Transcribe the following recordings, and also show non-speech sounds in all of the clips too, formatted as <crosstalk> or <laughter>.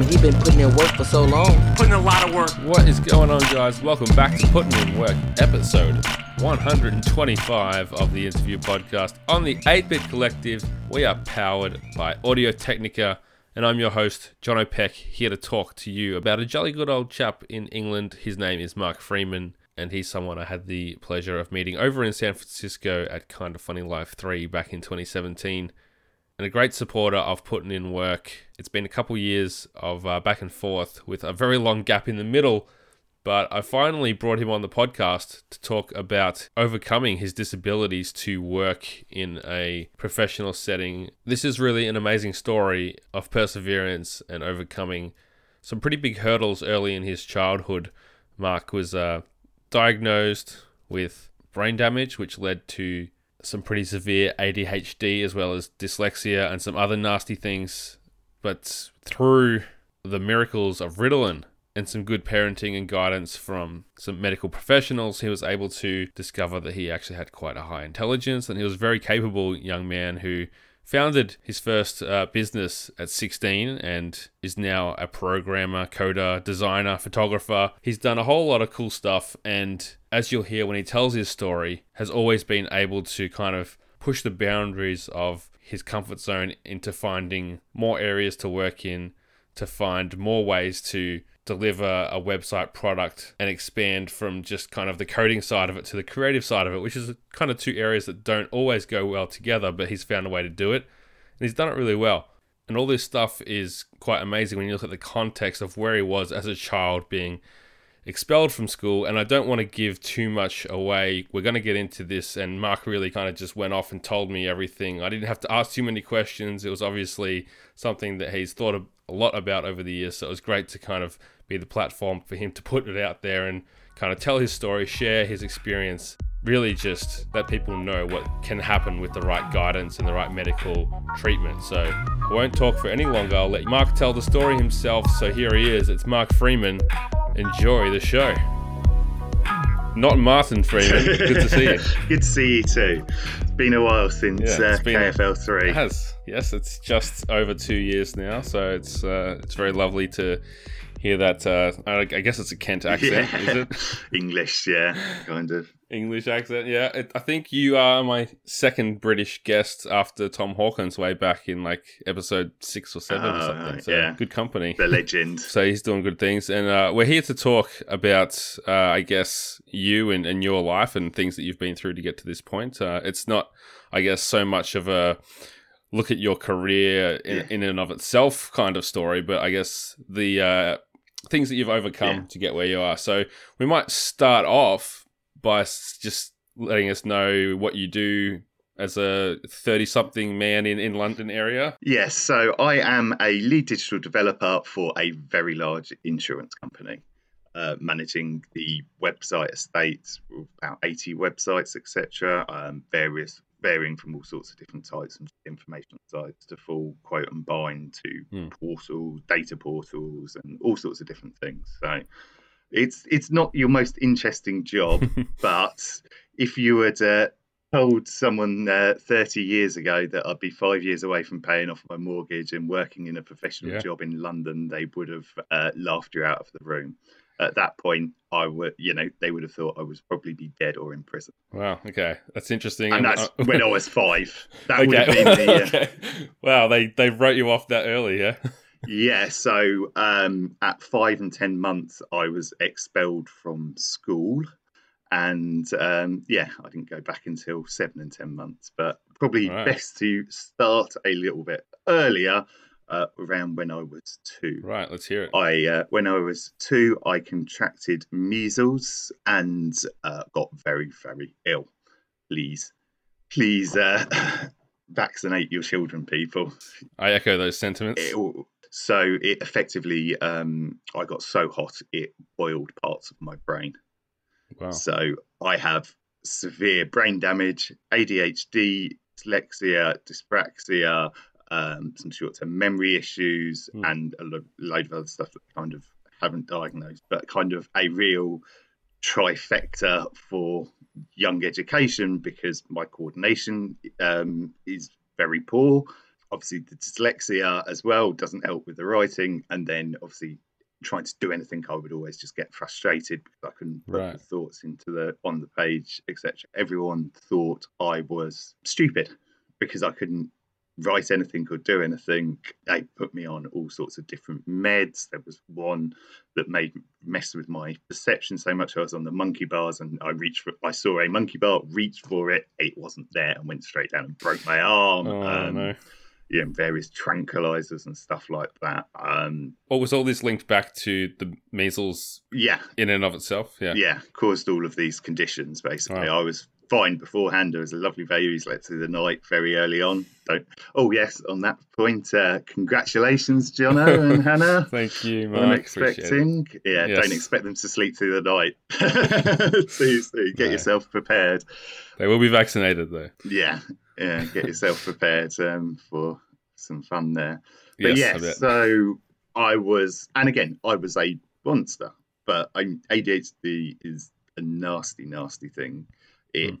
mean, he been putting in work for so long. Putting a lot of work. What is going on, guys? Welcome back to Putting in Work, episode 125 of the interview podcast on the 8 Bit Collective. We are powered by Audio Technica, and I'm your host, John O'Peck, here to talk to you about a jolly good old chap in England. His name is Mark Freeman, and he's someone I had the pleasure of meeting over in San Francisco at Kinda Funny Live 3 back in 2017 and a great supporter of putting in work. It's been a couple years of uh, back and forth with a very long gap in the middle, but I finally brought him on the podcast to talk about overcoming his disabilities to work in a professional setting. This is really an amazing story of perseverance and overcoming some pretty big hurdles early in his childhood. Mark was uh, diagnosed with brain damage, which led to some pretty severe ADHD as well as dyslexia and some other nasty things. But through the miracles of Ritalin and some good parenting and guidance from some medical professionals, he was able to discover that he actually had quite a high intelligence and he was a very capable young man who founded his first uh, business at 16 and is now a programmer, coder, designer, photographer. He's done a whole lot of cool stuff and as you'll hear when he tells his story, has always been able to kind of push the boundaries of his comfort zone into finding more areas to work in, to find more ways to deliver a website product and expand from just kind of the coding side of it to the creative side of it, which is kind of two areas that don't always go well together, but he's found a way to do it. And he's done it really well. And all this stuff is quite amazing when you look at the context of where he was as a child being expelled from school. And I don't want to give too much away. We're going to get into this. And Mark really kind of just went off and told me everything. I didn't have to ask too many questions. It was obviously something that he's thought a lot about over the years. So it was great to kind of be the platform for him to put it out there and kind of tell his story, share his experience. Really, just let people know what can happen with the right guidance and the right medical treatment. So, I won't talk for any longer. I'll let Mark tell the story himself. So, here he is. It's Mark Freeman enjoy the show. Not Martin Freeman. Good to see you. <laughs> Good to see you too. It's been a while since yeah, uh, KFL three. It has. Yes, it's just over two years now, so it's uh, it's very lovely to hear that. Uh, I guess it's a Kent accent, yeah. is it? <laughs> English, yeah, kind of. English accent. Yeah, it, I think you are my second British guest after Tom Hawkins way back in like episode six or seven or ah, something. So yeah, good company. The legend. <laughs> so he's doing good things, and uh, we're here to talk about, uh, I guess, you and, and your life and things that you've been through to get to this point. Uh, it's not, I guess, so much of a look at your career in, yeah. in and of itself kind of story, but I guess the uh, things that you've overcome yeah. to get where you are. So we might start off by just letting us know what you do as a 30 something man in, in London area? Yes, so I am a lead digital developer for a very large insurance company. Uh, managing the website estate, about 80 websites, etc., um, various varying from all sorts of different types of information sites to full quote and bind to mm. portals, data portals, and all sorts of different things. So it's it's not your most interesting job, <laughs> but if you had uh, told someone uh, 30 years ago that I'd be five years away from paying off my mortgage and working in a professional yeah. job in London, they would have uh, laughed you out of the room. At that point, I would, you know, they would have thought I was probably be dead or in prison. Wow. Okay, that's interesting. And that's uh, when I was five. That okay. would have <laughs> been the. Uh, <laughs> okay. Wow, they they wrote you off that early, yeah yeah, so um, at five and 10 months, I was expelled from school. And um, yeah, I didn't go back until seven and 10 months, but probably right. best to start a little bit earlier. Uh, around when I was two. Right, let's hear it. I uh, when I was two, I contracted measles and uh, got very very ill. Please, please uh, <laughs> vaccinate your children, people. I echo those sentiments. It, so it effectively, um, I got so hot it boiled parts of my brain. Wow. So I have severe brain damage, ADHD, dyslexia, dyspraxia, um, some short-term memory issues, mm. and a lo- load of other stuff that kind of haven't diagnosed, but kind of a real trifecta for young education because my coordination um, is very poor obviously the dyslexia as well doesn't help with the writing, and then obviously trying to do anything, I would always just get frustrated because I couldn't put Right. the thoughts into the on the page, etc. Everyone thought I was stupid because I couldn't write anything or do anything. They put me on all sorts of different meds. There was one that made mess with my perception so much. I was on the monkey bars and I reached for I saw a monkey bar, reached for it, it wasn't there, and went straight down and broke my arm. Oh um, no. Yeah, and various tranquilizers and stuff like that. Um, What was all this linked back to the measles yeah, in and of itself? Yeah. yeah, caused all of these conditions. Basically, Wow. I was fine beforehand. There was a lovely baby slept through the night very early on. Don't. Oh yes, on that point, uh, congratulations, Jono and <laughs> Hannah. Thank you, Mark. It. expecting. Yeah, Yes. don't expect them to sleep through the night. <laughs> so get No. yourself prepared. They will be vaccinated though. Yeah, yeah, get yourself prepared um, for some fun there. But Yes, so I was, and again, I was a monster. But I, ADHD is a nasty, nasty thing. It Hmm.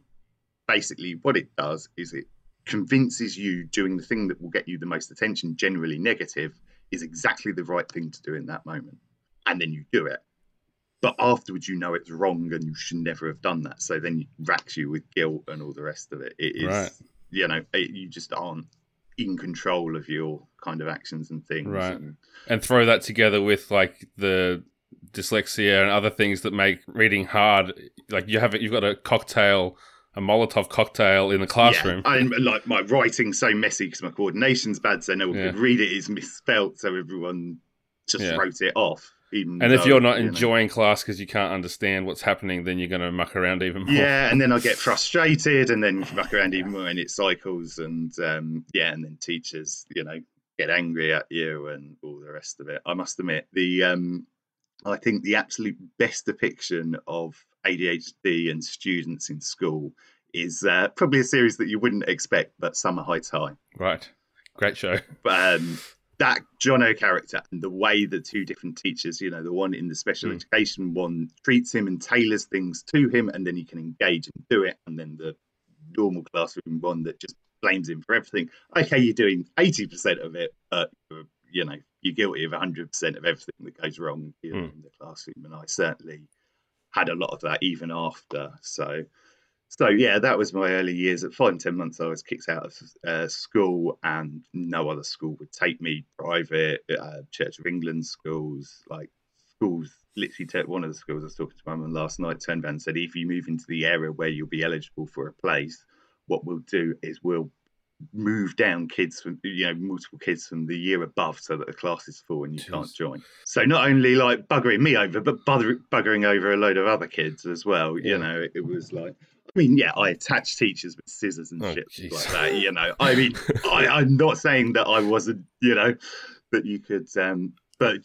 basically what it does is it convinces you doing the thing that will get you the most attention, generally negative, is exactly the right thing to do in that moment, and then you do it. But afterwards, you know it's wrong and you should never have done that. So then it racks you with guilt and all the rest of it. It is, Right. You know, it, you just aren't in control of your kind of actions and things. Right. And, and throw that together with like the dyslexia and other things that make reading hard. Like you have you've got a cocktail, a Molotov cocktail in the classroom. Yeah, I'm like my writing's so messy because my coordination's bad, so no one Yeah. could read it. It's misspelt, so everyone just Yeah. wrote it off. Even and if though, you're not you know. enjoying class because you can't understand what's happening, then you're going to muck around even more. yeah, and then I get <laughs> frustrated, and then muck around even more, and it cycles, and um, yeah, and then teachers, you know, get angry at you and all the rest of it. I must admit, the um, I think the absolute best depiction of ADHD and students in school is uh, probably a series that you wouldn't expect, but Summer Heights High. Right. Great show. um, that Jonah character and the way the two different teachers, you know, the one in the special Mm. education one treats him and tailors things to him, and then he can engage and do it, and then the normal classroom one that just blames him for everything. Okay, you're doing eighty percent of it, but you're, know you're guilty of hundred percent of everything that goes wrong Mm. in the classroom, and I certainly had a lot of that even after. So so yeah, that was my early years. At five and ten months, I was kicked out of uh, school, and no other school would take me. Private, uh, Church of England schools, like schools. Literally, te- one of the schools I was talking to my mum last night turned around and said, "If you move into the area where you'll be eligible for a place, what we'll do is we'll move down kids from you know multiple kids from the year above so that the class is full and you can't join so not only like buggering me over but bugger- buggering over a load of other kids as well Yeah. you know it was like i mean yeah i attached teachers with scissors and Oh, shit jeez. like that you know i mean <laughs> I, i'm not saying that i wasn't you know that you could um but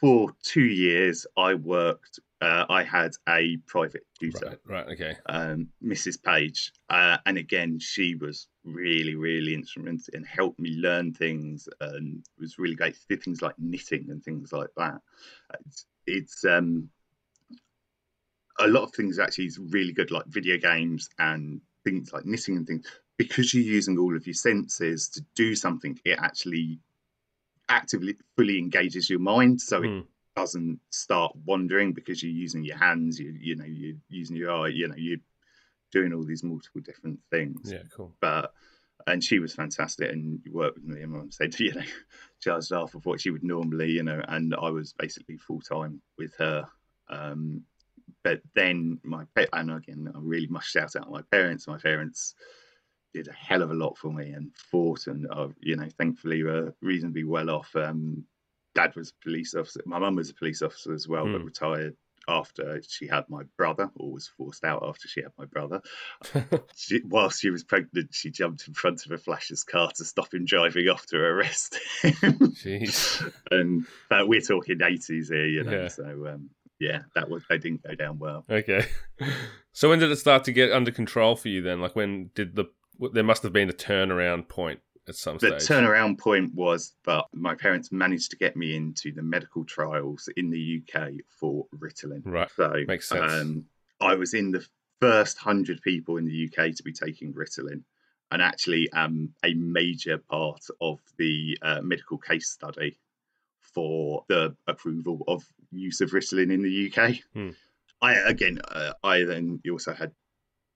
for two years i worked uh, i had a private tutor Right. Right. Okay. um, Mrs. Page, uh, and again, she was really, really instrumental and helped me learn things, and was really great. Did things like knitting and things like that. It's, it's um, a lot of things actually is really good, like video games and things like knitting and things, because you're using all of your senses to do something. It actually actively fully engages your mind, so it Hmm. doesn't start wandering because you're using your hands you you know you're using your eye you know you're doing all these multiple different things Yeah. Cool. but and she was fantastic and you worked with me and mum said <laughs> you know charged half of what she would normally you know and i was basically full-time with her um but then my and again i really must shout out my parents my parents did a hell of a lot for me and fought and uh, you know thankfully were reasonably well off um dad was a police officer my mum was a police officer as well but Hmm. retired after she had my brother or was forced out after she had my brother <laughs> she, whilst she was pregnant, she jumped in front of a flasher's car to stop him driving off to arrest him. Jeez. <laughs> and but we're talking eighties here, you know. Yeah. So um, yeah, that was they didn't go down well. Okay. <laughs> So when did it start to get under control for you then? Like when did the there must have been a turnaround point at some The stage. The turnaround point was that my parents managed to get me into the medical trials in the UK for Ritalin. Right. So Makes sense. Um, I was in the first hundred people in the UK to be taking Ritalin, and actually am a major part of the uh, medical case study for the approval of use of Ritalin in the UK. Hmm. I again, uh, I then also had,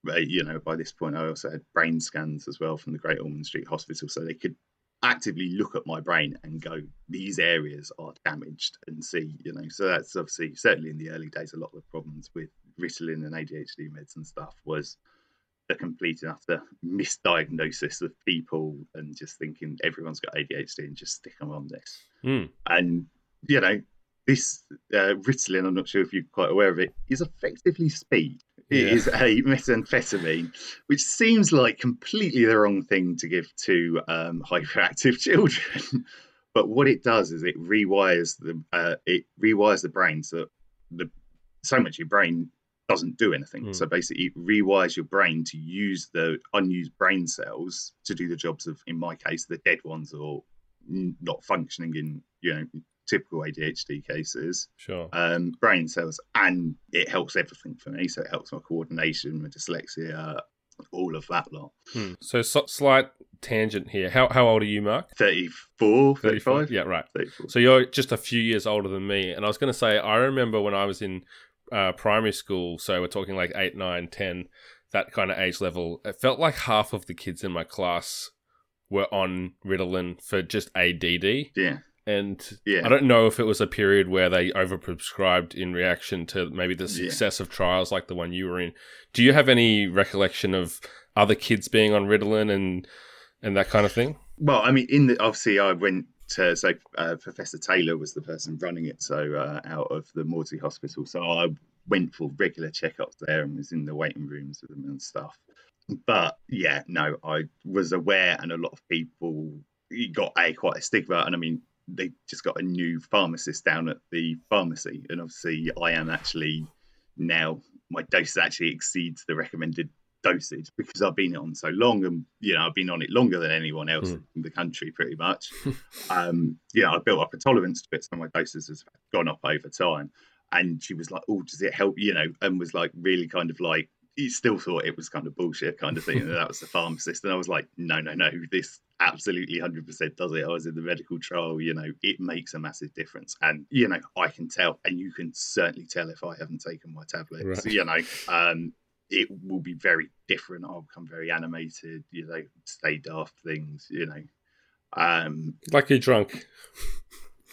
uh, you know, by this point I also had brain scans as well from the Great Ormond Street Hospital, so they could actively look at my brain and go, these areas are damaged, and see, you know. So that's obviously certainly in the early days, a lot of the problems with Ritalin and ADHD meds and stuff was the complete and utter misdiagnosis of people and just thinking everyone's got ADHD and just stick them on this. Mm. And you know, this uh, Ritalin, I'm not sure if you're quite aware of it, is effectively speed. It Yeah. is a methamphetamine, which seems like completely the wrong thing to give to um, hyperactive <laughs> children. but what it does is it rewires the uh, it rewires the brain so that the so much your brain doesn't do anything. Hmm. So basically, it rewires your brain to use the unused brain cells to do the jobs of, in my case, the dead ones or not functioning in you know typical ADHD cases. Sure. Um, brain cells, and it helps everything for me. So it helps my coordination, my dyslexia, all of that lot. Hmm. So, so slight tangent here. How how old are you, Mark? 34, 35? Yeah, right. 34. So you're just a few years older than me, and I was going to say I remember when I was in uh, primary school. So we're talking like eight, nine, ten, that kind of age level. It felt like half of the kids in my class were on Ritalin for just ADD, Yeah, and Yeah. I don't know if it was a period where they overprescribed in reaction to maybe the Yeah. success of trials like the one you were in. Do you have any recollection of other kids being on Ritalin and and that kind of thing? Well, I mean, in the obviously, I went so uh, Professor Taylor was the person running it, so uh, out of the Maudsley Hospital. So I went for regular checkups there and was in the waiting rooms with them and stuff. But yeah, no, I was aware, and a lot of people got a quite a stigma, and I mean, they just got a new pharmacist down at the pharmacy, and obviously, I am actually now my dose actually exceeds the recommended dosage because I've been on so long and you know I've been on it longer than anyone else Mm. in the country pretty much. <laughs> um, you know, I built up a tolerance to it, so my doses has gone up over time. And she was like, "Oh, does it help?" You know, and was like really kind of like he still thought it was kind of bullshit kind of thing. and that was the pharmacist, and I was like, "No, no, no, this absolutely hundred percent does it." I was in the medical trial. You know, it makes a massive difference, and you know, I can tell, and you can certainly tell if I haven't taken my tablets. Right. You know, um, it will be very different. I'll become very animated, you know, say daft things, you know. Um, Like you're drunk,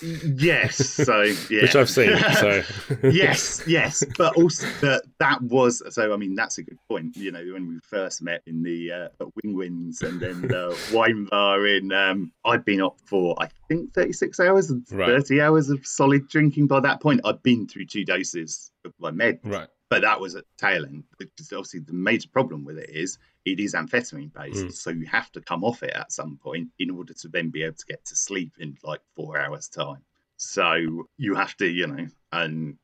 yes, so <laughs> yeah, which I've seen. So <laughs> yes, yes, but also that that was so. I mean, that's a good point. You know, when we first met in the uh, at Wing Wins and then the <laughs> wine bar in, um, I'd been up for I think thirty six hours and Right. thirty hours of solid drinking. By that point, I'd been through two doses of my med, right. But that was at tail end. Because obviously, the major problem with it is it is amphetamine based, Mm. so you have to come off it at some point in order to then be able to get to sleep in like four hours time. So you have to, you know, and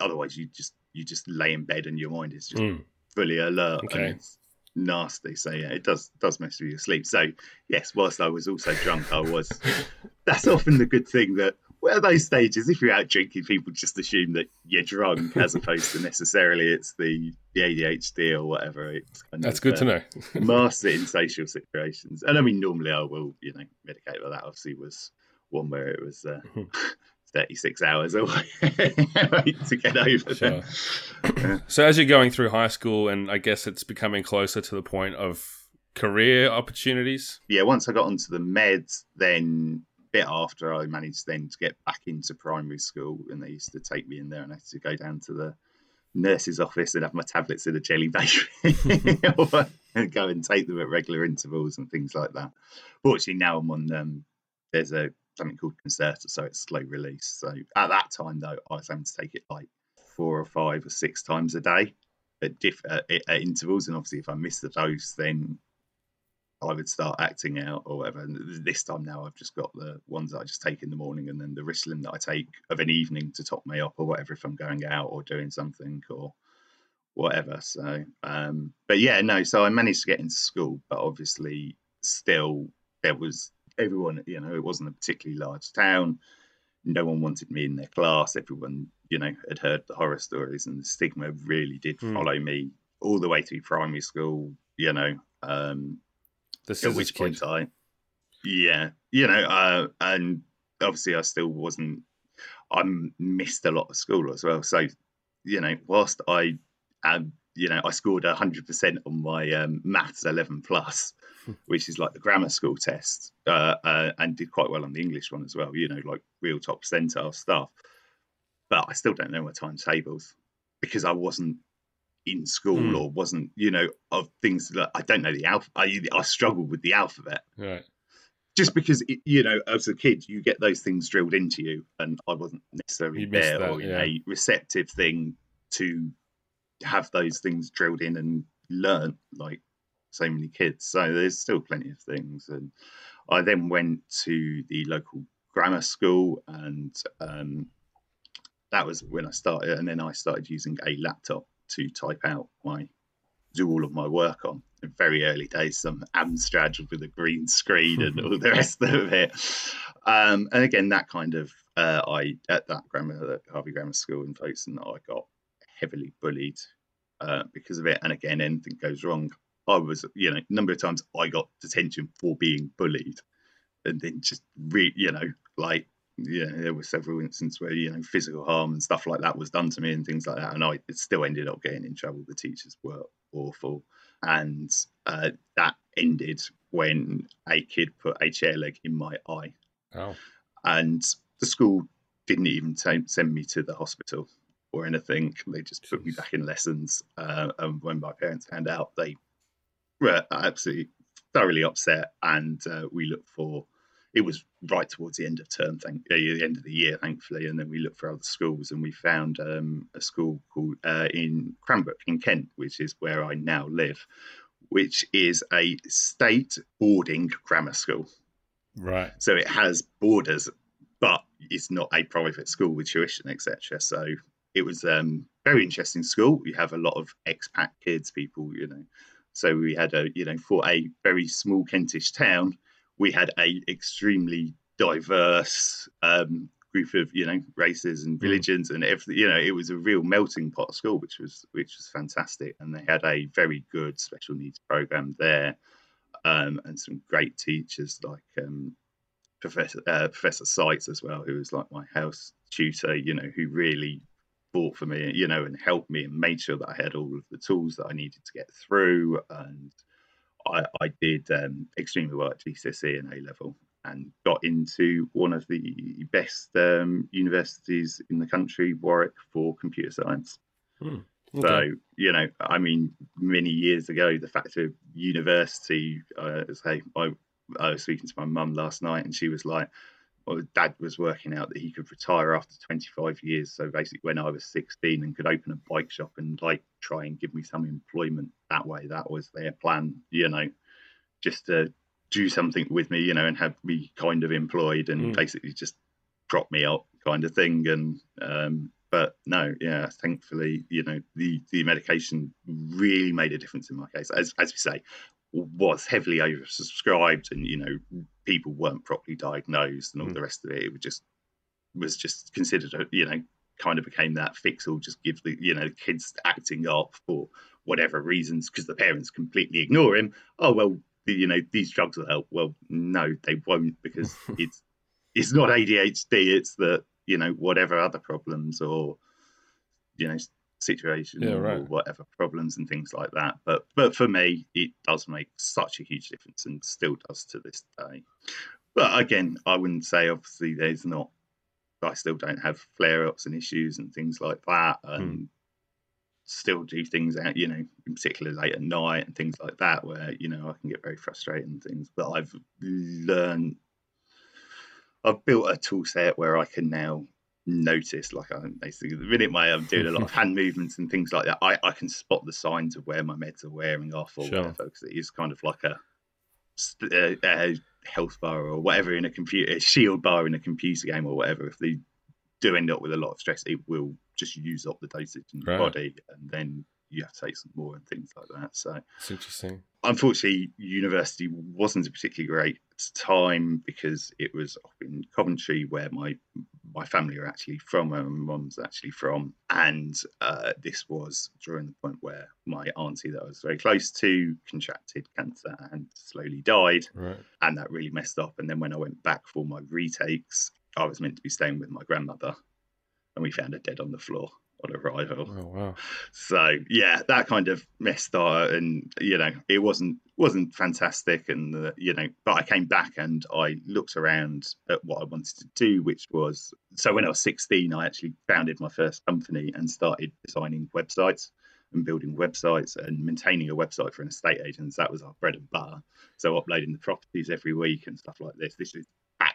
otherwise you just you just lay in bed and your mind is just Mm. fully alert Okay. and it's nasty. So yeah, it does does mess with your sleep. So yes, whilst I was also drunk, I was. <laughs> That's often the good thing that. At those stages, if you're out drinking, people just assume that you're drunk, as opposed to necessarily it's the, the ADHD or whatever. It's kind That's of, good uh, to know. <laughs> masked it in social situations. And I mean, normally I will, you know, medicate, but that obviously was one where it was uh, Mhm. <laughs> 36 hours away <laughs> to get over. Sure. Yeah. So as you're going through high school, and I guess it's becoming closer to the point of career opportunities. Yeah, once I got onto the meds, then bit after I managed then to get back into primary school, and they used to take me in there, and I had to go down to the nurse's office and have my tablets in a jelly or and <laughs> go and take them at regular intervals and things like that. Fortunately, now I'm on um, there's a something called Concerta, so it's slow release. So at that time, though, I was having to take it like four or five or six times a day at, diff- at, at intervals, and obviously, if I missed the dose, then I would start acting out or whatever. And this time now, I've just got the ones that I just take in the morning, and then the Ritalin that I take of an evening to top me up or whatever if I'm going out or doing something or whatever. So, um, but yeah, no. So I managed to get into school, but obviously, still there was everyone. You know, it wasn't a particularly large town. No one wanted me in their class. Everyone, you know, had heard the horror stories, and the stigma really did Hmm. follow me all the way through primary school. You know, um, The scissors which point kid. I, yeah, you know, uh, and obviously I still wasn't. I missed a lot of school as well. So, you know, whilst I, um, you know, I scored hundred percent on my um, maths eleven plus, which is like the grammar school test, uh, uh, and did quite well on the English one as well. You know, like real top percentile stuff. But I still don't know my timetables because I wasn't in school Hmm. or wasn't, you know, of things that I don't know the alpha. I, I struggled with the alphabet Right. just because it, you know as a kid you get those things drilled into you and i wasn't necessarily You there that, or yeah. a receptive thing to have those things drilled in and learn like so many kids so there's still plenty of things and i then went to the local grammar school and um, that was when i started and then i started using a laptop to type out my do all of my work on in very early days, some Amstrad with a green screen and all the rest of it. <laughs> Um, and again, that kind of uh, I at that grammar at Harvey Grammar School in Folkestone, I got heavily bullied uh, because of it. And again, anything goes wrong, I was you know number of times I got detention for being bullied, and then just re you know like yeah, there were several instances where you know physical harm and stuff like that was done to me and things like that, and I still ended up getting in trouble. The teachers were awful, and uh, that ended when a kid put a chair leg in my eye, Oh. and the school didn't even ta- send me to the hospital or anything. They just put me back in lessons. Uh, and when my parents found out, they were absolutely thoroughly upset, and uh, we looked for. It was right towards the end of term, thank uh, the end of the year, thankfully, and then we looked for other schools, and we found um, a school called uh, in Cranbrook in Kent, which is where I now live, which is a state boarding grammar school. Right. So it has boarders, but it's not a private school with tuition, etc. So it was um very interesting school. We have a lot of expat kids, people, you know. So we had a, you know, for a very small Kentish town, we had a extremely diverse um, group of, you know, races and religions and everything. You know, it was a real melting pot school, which was which was fantastic. And they had a very good special needs program there um, and some great teachers like um, Professor uh, Professor Seitz as well, who was like my house tutor. You know, who really fought for me, you know, and helped me and made sure that I had all of the tools that I needed to get through. And I, I did um, extremely well at GCSE and A level, and got into one of the best um, universities in the country, Warwick, for computer science. Okay. So, you know, I mean, many years ago, the fact of university, uh, say, I, I was speaking to my mum last night and she was like, well, dad was working out that he could retire after 25 years. So basically, when I was 16 and could open a bike shop and like try and give me some employment that way, that was their plan, you know, just to do something with me, you know, and have me kind of employed and Mm. basically just prop me up kind of thing. And, um, but no, yeah, thankfully, you know, the, the medication really made a difference in my case. As, as we say, was heavily oversubscribed and, you know, people weren't properly diagnosed and all Mm. the rest of it. It was just, was just considered, a, you know, kind of became that fix or just give the, you know, kids acting up for whatever reasons because the parents completely ignore him. Oh, well, the, you know, these drugs will help. Well, no, they won't because <laughs> it's, it's not ADHD. It's that, you know, whatever other problems or, you know, situation Yeah, or whatever problems and things like that. But but for me, it does make such a huge difference and still does to this day. But again, I wouldn't say obviously there's not. I still don't have flare ups and issues and things like that, hmm. and still do things out, you know, in particular late at night and things like that, where you know I can get very frustrated and things. But I've learned, I've built a tool set where I can now notice, like I basically the minute my I'm doing a lot of <laughs> hand movements and things like that, I, I can spot the signs of where my meds are wearing off or Sure. whatever, because it is kind of like a, a, uh, a health bar or whatever in a computer, a shield bar in a computer game or whatever. If they do end up with a lot of stress, it will just use up the dosage in the Right. body, and then you have to take some more and things like that. So It's interesting. Unfortunately, university wasn't a particularly great time because it was up in Coventry where my my family are actually from, where my mum's actually from. And uh, this was during the point where my auntie that I was very close to contracted cancer and slowly died. Right. And that really messed up. And then when I went back for my retakes, I was meant to be staying with my grandmother and we found her dead on the floor on arrival. Oh wow. So yeah, that kind of messed up, and you know, it wasn't wasn't fantastic, and uh, you know, but I came back and I looked around at what I wanted to do, which was so when I was 16, I actually founded my first company and started designing websites and building websites and maintaining a website for an estate agent. That was our bread and butter. So uploading the properties every week and stuff like this. This is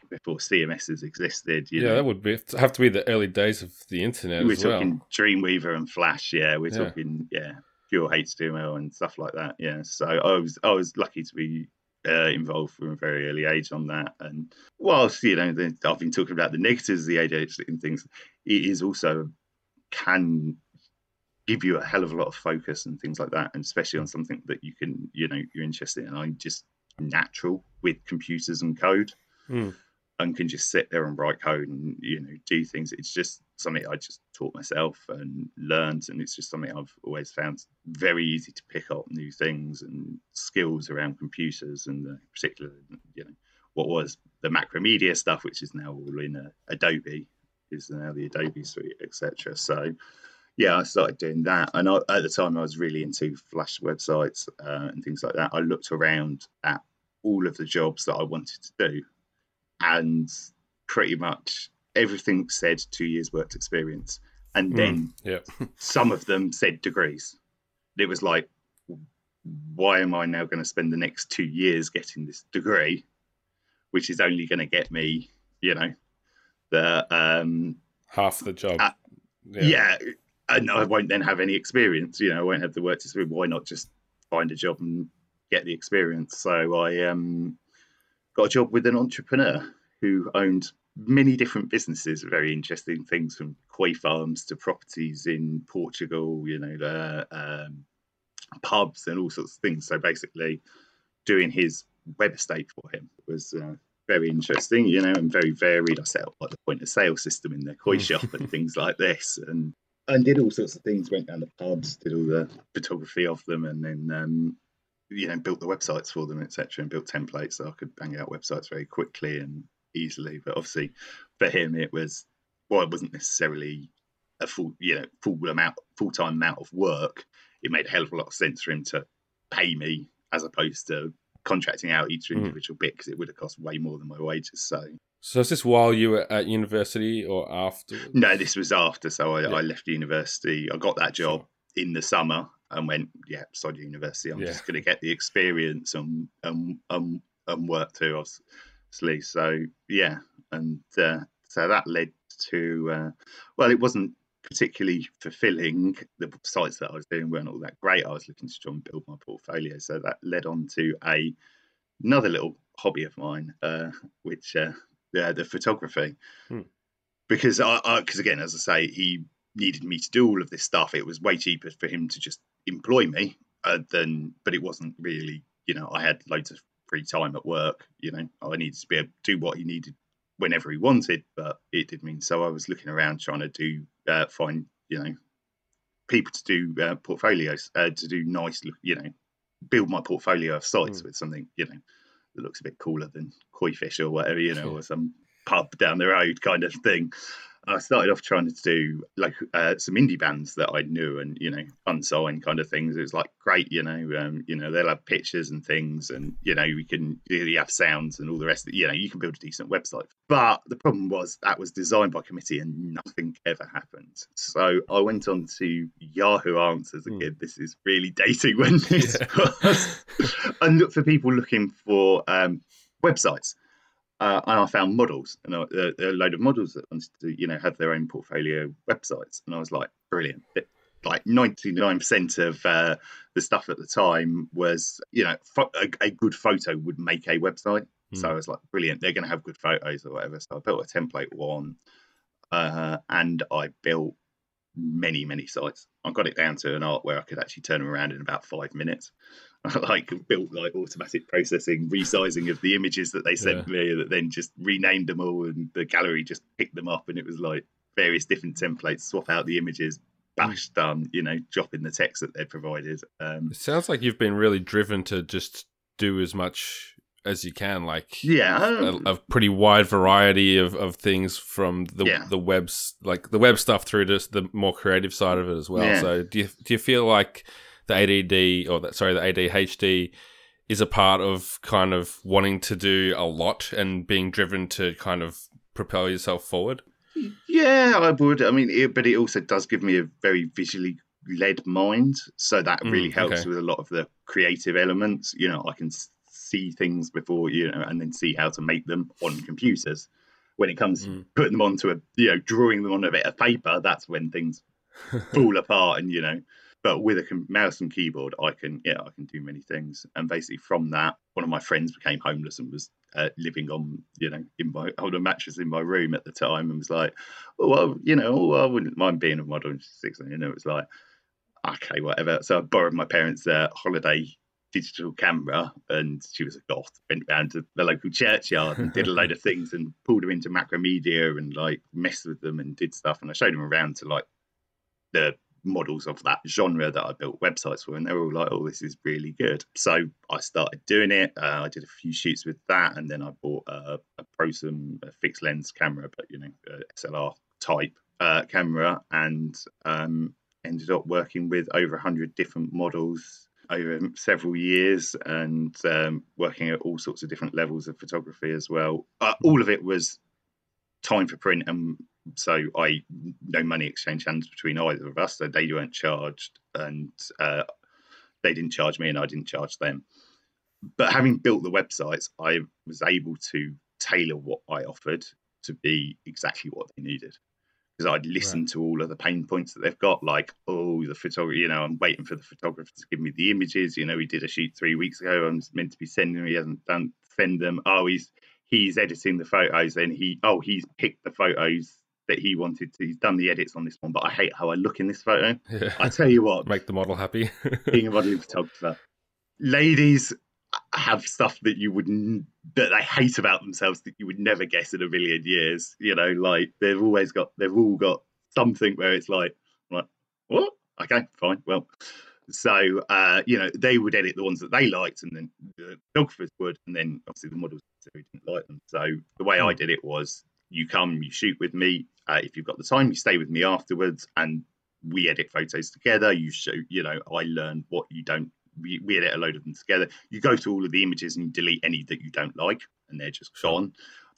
back before CMSs existed. You yeah, know, that would be have to be the early days of the internet we're as well. talking Dreamweaver and Flash. Yeah, we're Yeah. talking yeah pure HTML and stuff like that. Yeah, so I was I was lucky to be uh, involved from a very early age on that. And whilst you know the, I've been talking about the negatives of the ADHD and things, it is also can give you a hell of a lot of focus and things like that, and especially on something that you can you know you're interested in. I'm just natural with computers and code Mm. And can just sit there and write code and you know do things. It's just something I just taught myself and learned, and it's just something I've always found very easy to pick up new things and skills around computers, and uh, particularly you know what was the Macromedia stuff, which is now all in uh, Adobe, is now the Adobe suite, etc. So. Yeah, I started doing that, and I, at the time I was really into Flash websites uh, and things like that. I looked around at all of the jobs that I wanted to do, and pretty much everything said two years worked experience and Mm. then Yeah. <laughs> some of them said degrees it was like why am i now going to spend the next two years getting this degree which is only going to get me you know the um Half the job. Uh, yeah. and i won't then have any experience you know i won't have the work experience why not just find a job and get the experience so i um got a job with an entrepreneur who owned many different businesses, very interesting things from koi farms to properties in Portugal, you know, uh, um, pubs and all sorts of things. So basically, doing his web estate for him was uh, very interesting, you know, and very varied. I set up like the point of sale system in their koi Mm. shop and <laughs> things like this, and and did all sorts of things. Went down the pubs, did all the photography of them, and then um, you know built the websites for them etc and built templates so i could bang out websites very quickly and easily but obviously for him it was well it wasn't necessarily a full you know full amount full-time amount of work it made a hell of a lot of sense for him to pay me as opposed to contracting out each Mm. individual bit because it would have cost way more than my wages so So is this while you were at university or after? no this was after so i, Yeah. I left university i got that job in the summer and went, yeah, sod university. I'm Yeah. just going to get the experience and and and, and work too, obviously. So yeah, and uh, so that led to uh, well, it wasn't particularly fulfilling. The sites that I was doing weren't all that great. I was looking to try and build my portfolio, so that led on to a another little hobby of mine, uh, which uh, yeah, the photography. Hmm. Because I, because again, as I say, he needed me to do all of this stuff. It was way cheaper for him to just employ me uh, than, but it wasn't really. You know, I had loads of free time at work. You know, I needed to be able to do what he needed whenever he wanted, but it did mean so. I was looking around trying to do uh, find you know people to do uh, portfolios uh, to do nice look you know build my portfolio of sites Mm. with something you know that looks a bit cooler than koi fish or whatever you know or some pub down the road kind of thing I started off trying to do like uh, some indie bands that I knew and you know unsigned kind of things. It was like great, you know, um, you know they'll have pictures and things, and you know we can you have sounds and all the rest. Of, you know you can build a decent website. But the problem was that was designed by committee and nothing ever happened. So I went on to Yahoo Answers Hmm. again. This is really <laughs> dating when this Yeah. was, <laughs> and look for people looking for um, websites uh, and I found models, and I, uh, a load of models that wanted to, you know, have their own portfolio websites, and I was like, brilliant. It- like ninety nine percent of uh, the stuff at the time was, you know, pho- a, a good photo would make a website. So I was like, brilliant. They're going to have good photos or whatever. So I built a template one, uh, and I built many, many sites. I got it down to an art where I could actually turn them around in about five minutes. <laughs> I like built like automatic processing, resizing of the images that they sent Yeah. me, that then just renamed them all, and the gallery just picked them up, and it was like various different templates, swap out the images, bash done, you know, drop in the text that they provided. Um, It sounds like you've been really driven to just do as much as you can, like yeah, a, a pretty wide variety of, of things from the Yeah. the webs like the web stuff through to the more creative side of it as well. Yeah. So do you do you feel like the ADD or that sorry the ADHD is a part of kind of wanting to do a lot and being driven to kind of propel yourself forward? Yeah, I would. I mean, it, but it also does give me a very visually led mind, so that really Mm, helps okay. with a lot of the creative elements. You know, I can see things before you know, and then see how to make them on computers. When it comes Mm. putting them onto a, you know, drawing them on a bit of paper, that's when things <laughs> fall apart. And you know, but with a mouse and keyboard, I can, yeah, I can do many things. And basically, from that, one of my friends became homeless and was uh, living on, you know, in my on a mattress in my room at the time, and was like, oh, well, you know, oh, I wouldn't mind being a model. And she's 16, you know, it was like, okay, whatever. So I borrowed my parents' uh, holiday digital camera, and she was a goth. Went down to the local churchyard and did a load of <laughs> things, and pulled them into Macromedia and like messed with them and did stuff. And I showed them around to like the models of that genre that I built websites for, and they were all like, "Oh, this is really good." So I started doing it. Uh, I did a few shoots with that, and then I bought a, a prosumer a fixed lens camera, but you know, SLR type uh, camera, and um, ended up working with over hundred different models over several years, and um, working at all sorts of different levels of photography as well. Uh, all of it was time for print and so I no money exchange hands between either of us. So they weren't charged, and uh, they didn't charge me, and I didn't charge them. But having built the websites, I was able to tailor what I offered to be exactly what they needed. Because I'd listened to all of the pain points that they've got, like, oh, the photographer, you know, I'm waiting for the photographer to give me the images. You know, he did a shoot three weeks ago. I'm meant to be sending him, he hasn't done send them. Oh, he's he's editing the photos, then he oh, he's picked the photos that he wanted to. He's done the edits on this one, but I hate how I look in this photo. Yeah. <laughs> I tell you what, Make the model happy. being a modeling <laughs> photographer, ladies have stuff that you would that they hate about themselves that you would never guess in a million years. You know, like they've always got they've all got something where it's like, like what? Okay, fine. Well, so uh, you know they would edit the ones that they liked, and then the photographers would, and then obviously the models who didn't like them. So the way I Hmm. did it was, you come, you shoot with me. Uh, if you've got the time, you stay with me afterwards, and we edit photos together. You show, you know, I learn what you don't. We, we edit a load of them together. You go through all of the images and you delete any that you don't like, and they're just gone,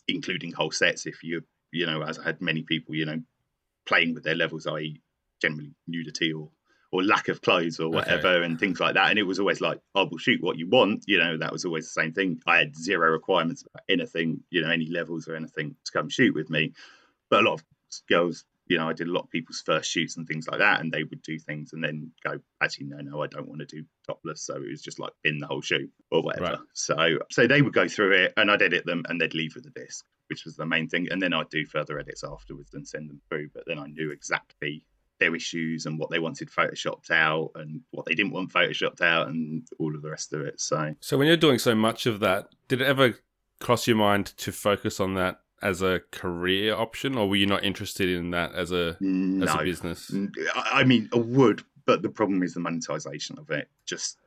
including whole sets. If you, you know, as I had many people, you know, playing with their levels, i.e., generally nudity or or lack of clothes or Okay. whatever, and things like that. And it was always like, oh, I will shoot what you want. You know, that was always the same thing. I had zero requirements about anything, you know, any levels or anything to come shoot with me. But a lot of girls, you know, I did a lot of people's first shoots and things like that, and they would do things and then go, actually, no, no, I don't want to do topless. So it was just like bin the whole shoot or whatever. Right. So so they would go through it and I'd edit them and they'd leave with the disc, which was the main thing. And then I'd do further edits afterwards and send them through. But then I knew exactly their issues and what they wanted photoshopped out and what they didn't want photoshopped out and all of the rest of it. So So when you're doing so much of that, did it ever cross your mind to focus on that as a career option, or were you not interested in that as a no, as a business? I mean, I would, but the problem is the monetization of it just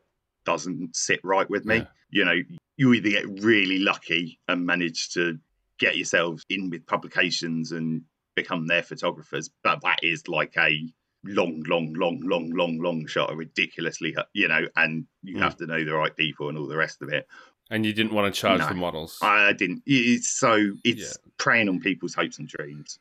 doesn't sit right with me. Yeah. You know, you either get really lucky and manage to get yourselves in with publications and become their photographers, but that is like a long, long, long, long, long, long shot, a ridiculously, you know, and you Mm. have to know the right people and all the rest of it. And you didn't want to charge No. the models. I didn't. It's so it's preying on people's hopes and dreams.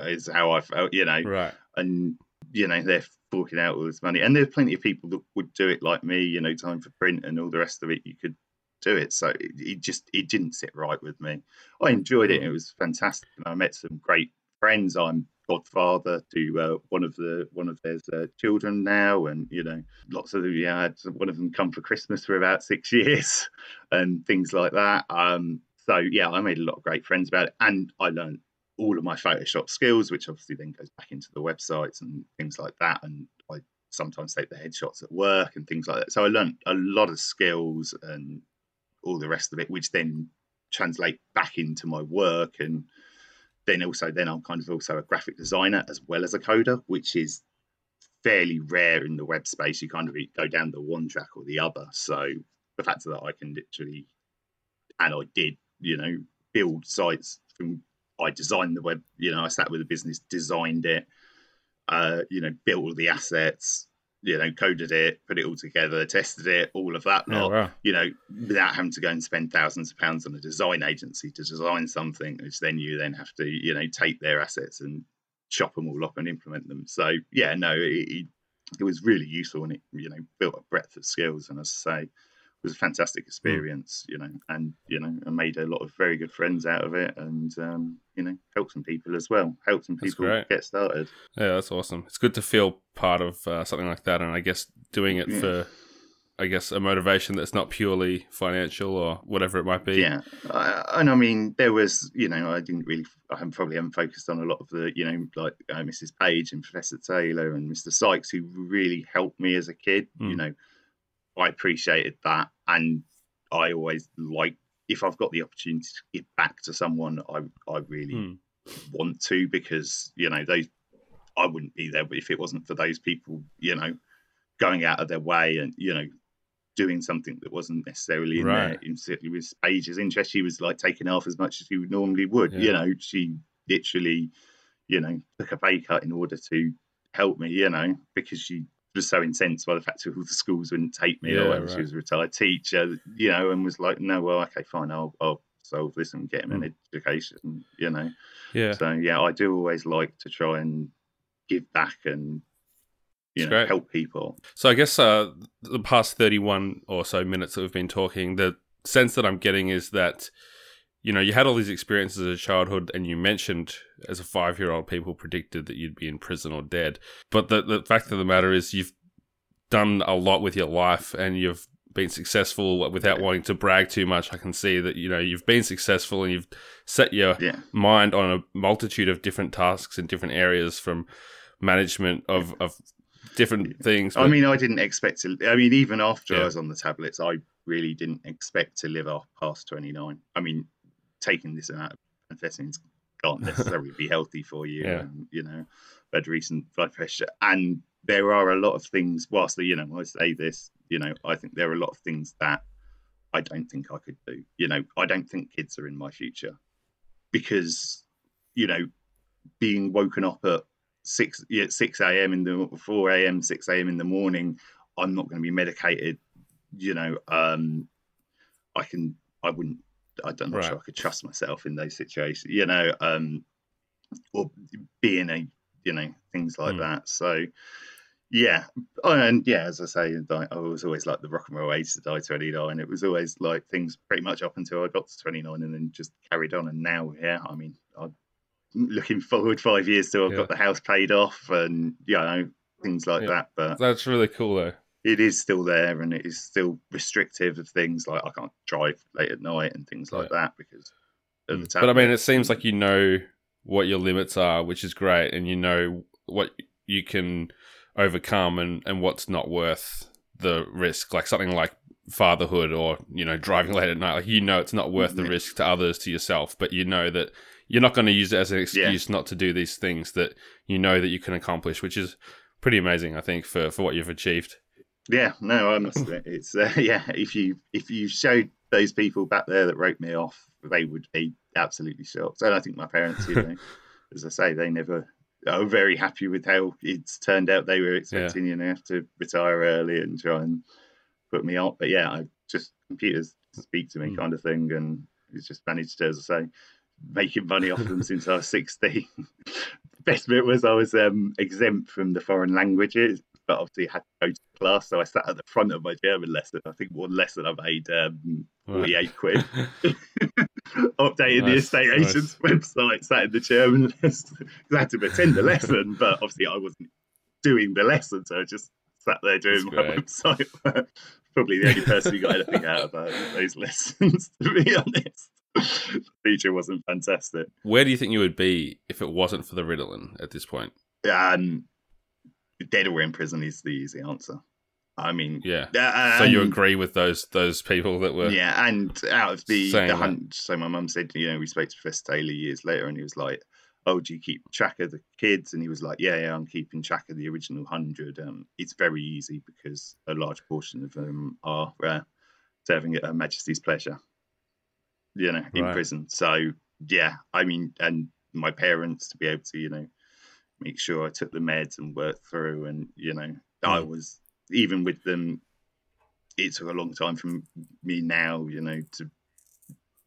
Is how I felt, you know right. and you know they're forking out all this money and there's plenty of people that would do it like me you know time for print and all the rest of it you could do it so it, it just it didn't sit right with me i enjoyed it hmm. it was fantastic and i met some great friends i'm godfather to uh, one of the one of their uh, children now and you know lots of them yeah I had one of them come for christmas for about six <laughs> years and things like that um so yeah i made a lot of great friends about it and i learned all of my Photoshop skills, which obviously then goes back into the websites and things like that. And I sometimes take the headshots at work and things like that. So I learned a lot of skills and all the rest of it, which then translate back into my work. And then also, then I'm kind of also a graphic designer as well as a coder, which is fairly rare in the web space. You kind of go down the one track or the other. So the fact that I can literally, and I did, you know, build sites from I designed the web, you know, I sat with the business, designed it, uh, you know, built all the assets, you know, coded it, put it all together, tested it, all of that. Oh, wow. You know, without having to go and spend thousands of pounds on a design agency to design something, which then you then have to, you know, take their assets and chop them all up and implement them. So yeah, no, it, it was really useful and it, you know, built a breadth of skills. And as I say, was a fantastic experience, you know, and you know, I made a lot of very good friends out of it, and um, you know, helped some people as well, helped some people get started. Yeah, that's awesome. It's good to feel part of uh, something like that, and I guess doing it Yeah. for, I guess, a motivation that's not purely financial or whatever it might be. Yeah, uh, and I mean, there was, you know, I didn't really, I probably haven't focused on a lot of the, you know, like uh, Mrs. Page and Professor Taylor and Mr. Sykes, who really helped me as a kid. You Mm. know, I appreciated that, and I always like if I've got the opportunity to give back to someone, I I really Mm. want to because you know those I wouldn't be there if it wasn't for those people, you know, going out of their way and you know doing something that wasn't necessarily in Right. there. In particularly with Page's interest, she was like taking off as much as she normally would. Yeah. You know, she literally, you know, took a pay cut in order to help me. You know, because she was so incensed by the fact that all the schools wouldn't take me Yeah, or right. She was a retired teacher, you know, and was like, no, well, okay, fine, I'll, I'll solve this and get him Hmm. an education. You know. Yeah. So yeah, I do always like to try and give back and you know help people. So I guess uh, the past thirty-one or so minutes that we've been talking, the sense that I'm getting is that you know you had all these experiences as a childhood, and you mentioned as a five-year-old, people predicted that you'd be in prison or dead. But the the fact of the matter is, you've done a lot with your life, and you've been successful without wanting to brag too much. I can see that you know you've been successful, and you've set your Yeah, mind on a multitude of different tasks in different areas from management of, of different things. I mean, I didn't expect to. I mean, even after Yeah. I was on the tablets, I really didn't expect to live off past twenty nine. I mean, taking this amount of amphetamines can't <laughs> necessarily be healthy for you. Yeah. And, you know, had recent blood pressure, and there are a lot of things. Whilst you know, I say this, you know, I think there are a lot of things that I don't think I could do. You know, I don't think kids are in my future because, you know, being woken up at six yeah, six a.m. in the four a.m. six a.m. in the morning, I'm not going to be medicated. You know, um, I can. I wouldn't. I don't know Right. sure I could trust myself in those situations. You know, um, or being a you know things like Mm. that. So. Yeah, oh, and yeah, as I say, I I was always like the rock and roll age to die 29. It was always like things pretty much up until I got to 29 and then just carried on. And now, yeah, I mean, I'm looking forward five years till I've Yeah. got the house paid off and, you know, things like Yeah. that. But That's really cool, though. It is still there and it is still restrictive of things like I can't drive late at night and things like that because of the Mm. But I mean, it seems like you know what your limits are, which is great, and you know what you can overcome and, and what's not worth the risk. Like something like fatherhood or, you know, driving <laughs> late at night. Like, you know, it's not worth the Yeah. risk to others, to yourself, but you know that you're not going to use it as an Yeah. excuse not to do these things that you know that you can accomplish, which is pretty amazing, I think, for, for what you've achieved. Yeah, no, I must admit, it's uh, <laughs> yeah. If you if you showed those people back there that wrote me off, they would be absolutely shocked. And I think my parents, you <laughs> know, as I say, they never are very happy with how it's turned out. They were expecting, you know, to retire early and try and put me up. But yeah, I just computers speak to me Mm. kind of thing, and it's just managed to, as I say, making money off them since I was sixteen. <laughs> Best bit was I was um, exempt from the foreign languages, but obviously had to go to class, so I sat at the front of my German lesson. I think one lesson I made um, Right. forty-eight quid. <laughs> Updating the estate nice. agent's website, sat in the German <laughs> lesson. I had to attend the lesson, but obviously I wasn't doing the lesson, so I just sat there doing That's my great. website. <laughs> Probably the only person who got anything out of uh, those lessons, to be honest. Feature wasn't fantastic. Where do you think you would be if it wasn't for the Ritalin at this point? Um, dead or in prison is the easy answer. I mean, Yeah. uh, So you agree with those those people that were Yeah, and out of the, the hunt, so my mum said, you know, we spoke to Professor Taylor years later, and he was like, "Oh, do you keep track of the kids?" And he was like, "Yeah, yeah, I'm keeping track of the original hundred. Um, it's very easy because a large portion of them are uh, serving at Her Majesty's pleasure, you know, in Right. prison. So yeah, I mean, and my parents to be able to, you know, make sure I took the meds and worked through, and you know, I Mm. was even with them it took a long time for me now, you know, to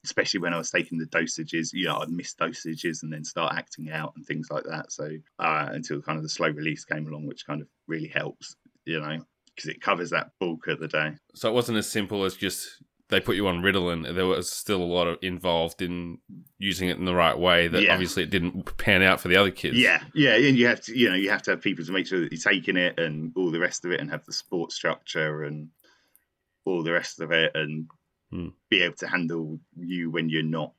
especially when I was taking the dosages, you know, I'd miss dosages and then start acting out and things like that. So uh, until kind of the slow release came along, which kind of really helps, you know, because it covers that bulk of the day. So it wasn't as simple as just they put you on Ritalin. There was still a lot of involved in using it in the right way. That Yeah. obviously it didn't pan out for the other kids. Yeah, yeah, and you have to, you know, you have to have people to make sure that you're taking it and all the rest of it, and have the support structure and all the rest of it, and Hmm. be able to handle you when you're not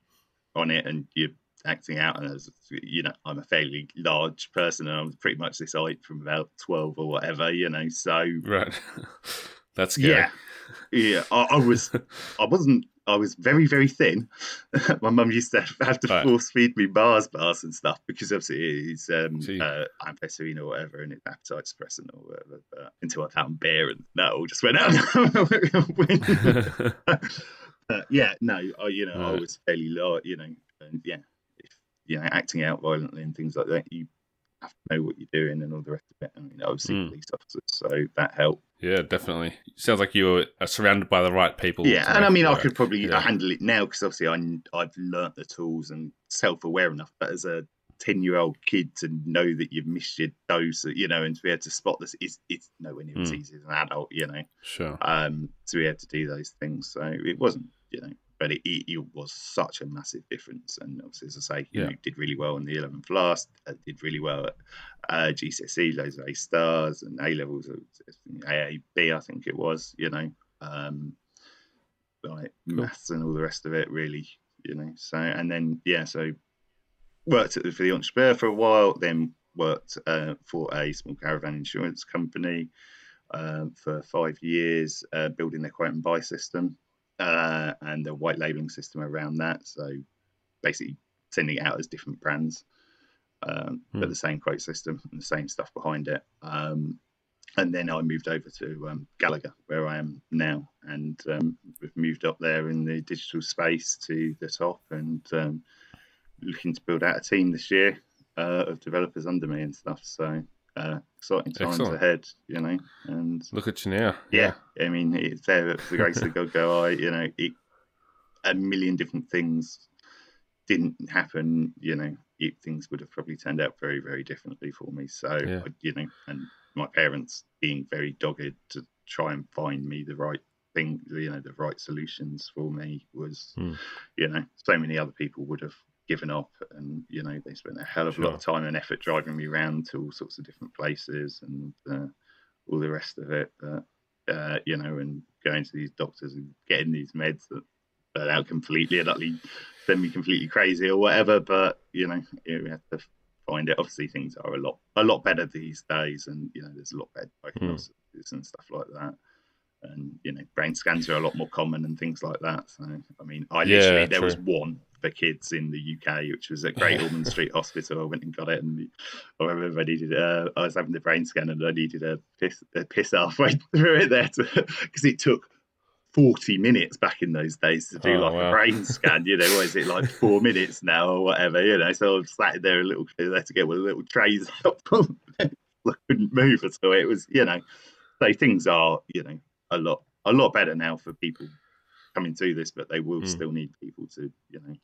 on it and you're acting out. And as you know, I'm a fairly large person, and I'm pretty much this height from about twelve or whatever, you know. So Right. <laughs> That's scary. yeah, yeah, I, I was, <laughs> I wasn't. I was very, very thin. <laughs> My mum used to have to Right. force feed me bars, bars and stuff because obviously it's um, See. uh, amphetamine or whatever, and it's appetite suppressant or whatever. But until I found beer, and that all just went out. <laughs> but yeah, no, I, you know, I was fairly low, you know, and yeah, if, you know, acting out violently and things like that, you have to know what you're doing and all the rest of it. I mean, obviously Mm. police officers, so that helped. yeah, definitely. Sounds like you were uh, surrounded by the right people. Yeah, and I mean, I could probably Yeah. handle it now because obviously I, I've learnt the tools and self-aware enough. But as a ten-year-old kid to know that you've missed your dose, you know, and to be able to spot this, is it's nowhere near as Mm. easy as an adult, you know, Sure. um, to be able to do those things. So it wasn't, you know, but it, it, it was such a massive difference. And obviously, as I say, you Yeah. know, did really well in the 11 plus, uh, did really well at uh, GCSE, of A stars and A levels, AAB, I think it was, you know, um, like Cool. maths and all the rest of it, really, you know. So, and then, yeah, so worked at, the- for the entrepreneur for a while, then worked uh, for a small caravan insurance company um, for five years, uh, building their quote and buy system uh, and the white labeling system around that. So basically sending it out as different brands, um, Hmm. but the same quote system and the same stuff behind it. Um, and then I moved over to um, Gallagher, where I am now, and um, we've moved up there in the digital space to the top, and um, looking to build out a team this year uh, of developers under me and stuff. So uh, exciting times Excellent. ahead, you know. And Look at you now. yeah, I mean, it's there for the grace of God go <laughs> I, you know, it, a million different things didn't happen, you know, it, things would have probably turned out very, very differently for me. So, Yeah. I- you know, and my parents being very dogged to try and find me the right thing, you know, the right solutions for me was, Hmm. you know, so many other people would have given up and, you know, they spent a hell of a lot of time and effort driving me around to all sorts of different places and uh, all the rest of it. But, uh, you know, and going to these doctors and getting these meds that burn out completely and utterly send me completely crazy or whatever. But you know, we have to find it. Obviously, things are a lot a lot better these days, and you know, there's a lot better diagnosis and stuff like that. And you know, brain scans are a lot more common and things like that. So, I mean, I Yeah, literally there true. was one for kids in the UK, which was at <laughs> Great Ormond Street Hospital. I went and got it, and I remember I needed. Uh, I was having the brain scan, and I needed a piss, a piss halfway <laughs> through it there because it took 40 minutes back in those days to do Oh, like wow. a brain scan. You know, what is it like four minutes now or whatever? You know, so I was sat there a little there to get with a little trays <laughs> up. I couldn't move at all. It was, you know, so things are, you know, a lot a lot better now for people coming through this, but they will Mm. still need people to, you know,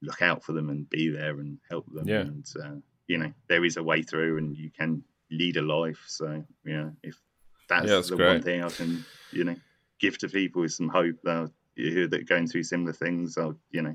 look out for them and be there and help them. Yeah. And uh, you know, there is a way through, and you can lead a life. So you know, if that's, Yeah, that's the one thing I can, you know, give to people is some hope that that are going through similar things. I'll, you know,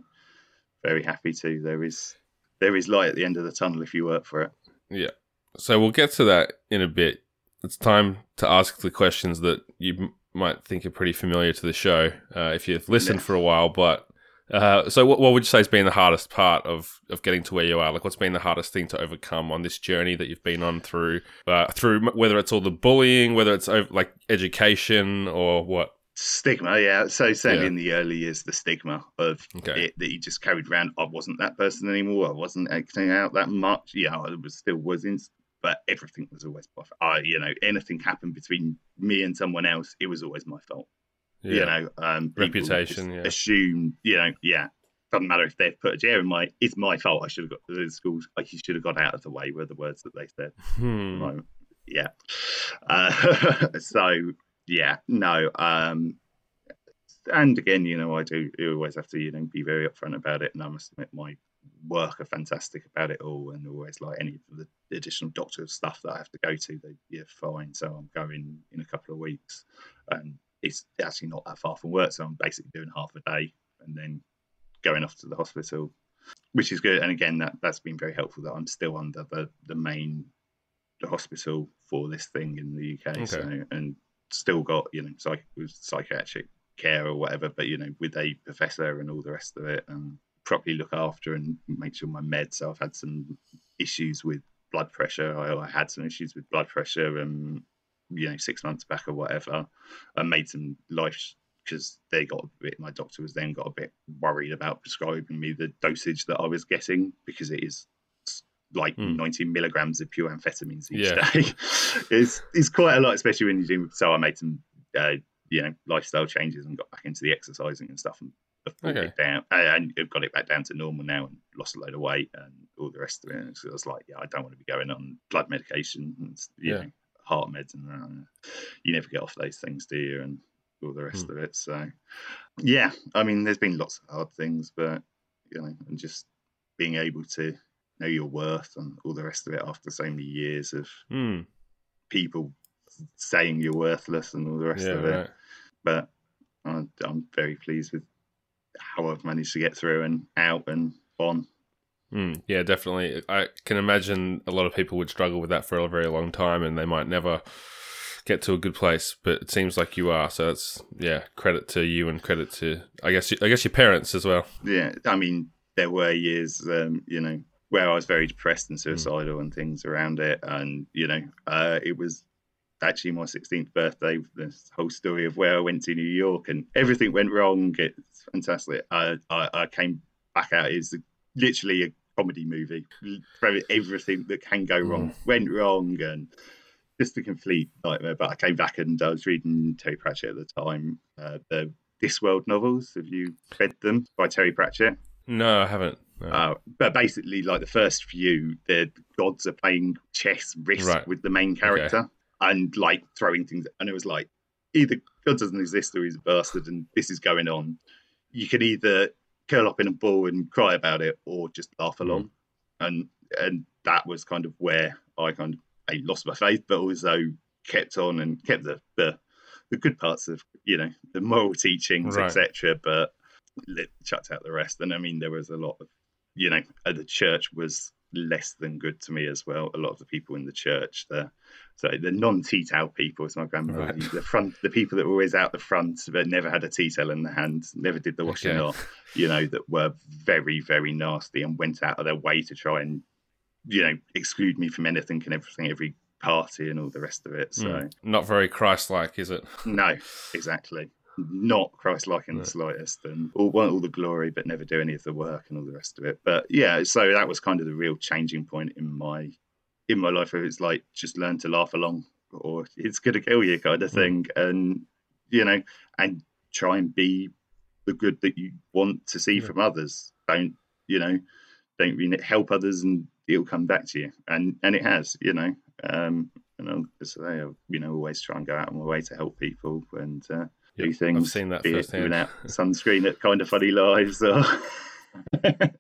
very happy to. There is there is light at the end of the tunnel if you work for it. Yeah. So we'll get to that in a bit. It's time to ask the questions that you might think are pretty familiar to the show uh, if you've listened Yeah. for a while, but Uh, so, what, what would you say has been the hardest part of, of getting to where you are? Like, what's been the hardest thing to overcome on this journey that you've been on through, uh, through whether it's all the bullying, whether it's over, like education or what? Stigma, yeah. So certainly Yeah. in the early years, the stigma of Okay. it that you just carried around. I wasn't that person anymore. I wasn't acting out that much. Yeah, I was still was in, but everything was always my fault. I, you know, anything happened between me and someone else, it was always my fault. Yeah. You know, um, Reputation, yeah. Assume, you know, yeah. Doesn't matter if they've put a chair in my. It's my fault. I should have got to the schools. Like you should have got out of the way. Were the words that they said. Hmm. Yeah. Uh, <laughs> so yeah, no. Um, and again, you know, I do always have to, you know, be very upfront about it. And I must admit, my work are fantastic about it all, and always like any of the additional doctor stuff that I have to go to, they yeah, fine. So I'm going in a couple of weeks, and it's actually not that far from work, so I'm basically doing half a day and then going off to the hospital, which is good. And again, that that's been very helpful that I'm still under the the main the hospital for this thing in the UK, so and still got you know psych- psychiatric care or whatever, but you know with a professor and all the rest of it, and properly look after and make sure my meds. So I've had some issues with blood pressure. I, I had some issues with blood pressure, um, you know, six months back or whatever. I made some life because they got a bit. My doctor was then got a bit worried about prescribing me the dosage that I was getting because it is like Hmm. 90 milligrams of pure amphetamines each Yeah. day. <laughs> it's it's quite a lot, especially when you do. So I made some, uh, you know, lifestyle changes and got back into the exercising and stuff and have brought Okay. it down and I've got it back down to normal now and lost a load of weight and all the rest of it. And so I was like, yeah, I don't want to be going on blood medication and you Yeah. know, heart meds and uh, you never get off those things, do you? And all the rest Hmm. of it. So yeah, I mean, there's been lots of hard things, but you know, and just being able to know your worth and all the rest of it after so many years of Hmm. people saying you're worthless and all the rest Yeah, of it. right. But I, I'm very pleased with how I've managed to get through and out and on. Mm, yeah, definitely. I can imagine a lot of people would struggle with that for a very long time, and they might never get to a good place. But it seems like you are. So it's yeah, credit to you and credit to I guess I guess your parents as well. Yeah, I mean, there were years, um, you know, where I was very depressed Hmm. and suicidal and things around it, and you know, uh, it was actually my 16th birthday. This whole story of where I went to New York and everything went wrong. It's fantastic. I I, I came back out is literally a comedy movie. Everything that can go wrong went wrong, and just a complete nightmare. But I came back and I was reading Terry Pratchett at the time, uh, the Discworld novels. Have you read them by Terry Pratchett? No, I haven't. No. Uh, but basically, like the first few, the gods are playing chess risk Right. with the main character and like throwing things. And it was like either God doesn't exist or he's a bastard, and this is going on. You can either curl up in a ball and cry about it, or just laugh along. And and that was kind of where I kind of I lost my faith, but also kept on and kept the the, the good parts of you know the moral teachings, Right. etc. But lit, chucked out the rest. And I mean, there was a lot of you know, uh, the church was less than good to me as well. A lot of the people in the church, the so the non-tea towel people, as my grandmother, Right. the front, the people that were always out the front but never had a tea towel in their hand, never did the washing Okay. up, you know, that were very, very nasty and went out of their way to try and, you know, exclude me from anything and everything, every party and all the rest of it. So Mm. Not very Christ-like, is it? no, exactly. Not Christ-like in the slightest, and all, want all the glory, but never do any of the work and all the rest of it. But yeah, so that was kind of the real changing point in my in my life, where it's like just learn to laugh along, or it's gonna kill you, kind of Mm. thing, and you know, and try and be the good that you want to see Yeah. from others. Don't you know? Don't mean it help others, and it'll come back to you, and and it has, you know. Um, and I'll just say, I, you know, always try and go out of my way to help people and uh, do Yep, things. I've seen that firsthand. <laughs> sunscreen at Kinda Funny Lives or <laughs>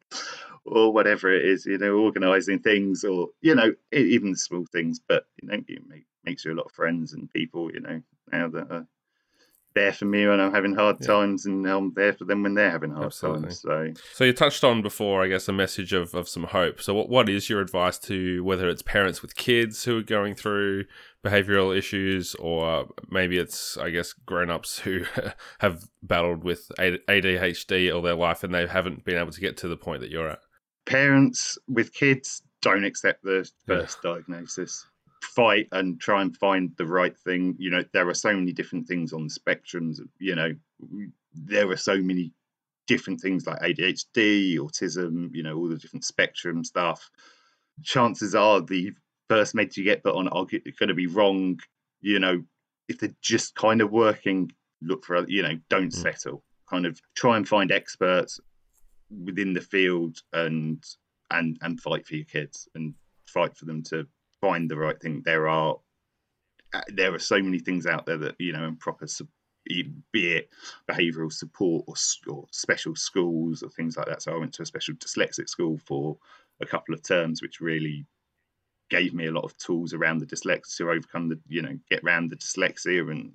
or whatever it is, you know, organising things or you know even small things. But you know, it make, makes you a lot of friends and people, you know, now that are there for me when I'm having hard Yeah. times, and I'm there for them when they're having hard Absolutely. times. So So you touched on before, I guess, a message of, of some hope. So what what is your advice to whether it's parents with kids who are going through behavioral issues, or maybe it's I guess grown ups who <laughs> have battled with ADHD all their life and they haven't been able to get to the point that you're at. parents with kids don't accept the Yeah. first diagnosis. Fight and try and find the right thing. You know, there are so many different things on the spectrums. You know, there are so many different things like ADHD, autism, you know, all the different spectrum stuff. Chances are the first meds you get put on are going to be wrong. You know, if they're just kind of working, look for, you know, don't Mm. settle. Kind of try and find experts within the field and and and fight for your kids and fight for them to find the right thing. There are uh, there are so many things out there that you know and proper be it behavioural support or, or special schools or things like that. So I went to a special dyslexic school for a couple of terms, which really gave me a lot of tools around the dyslexia to overcome the you know get around the dyslexia and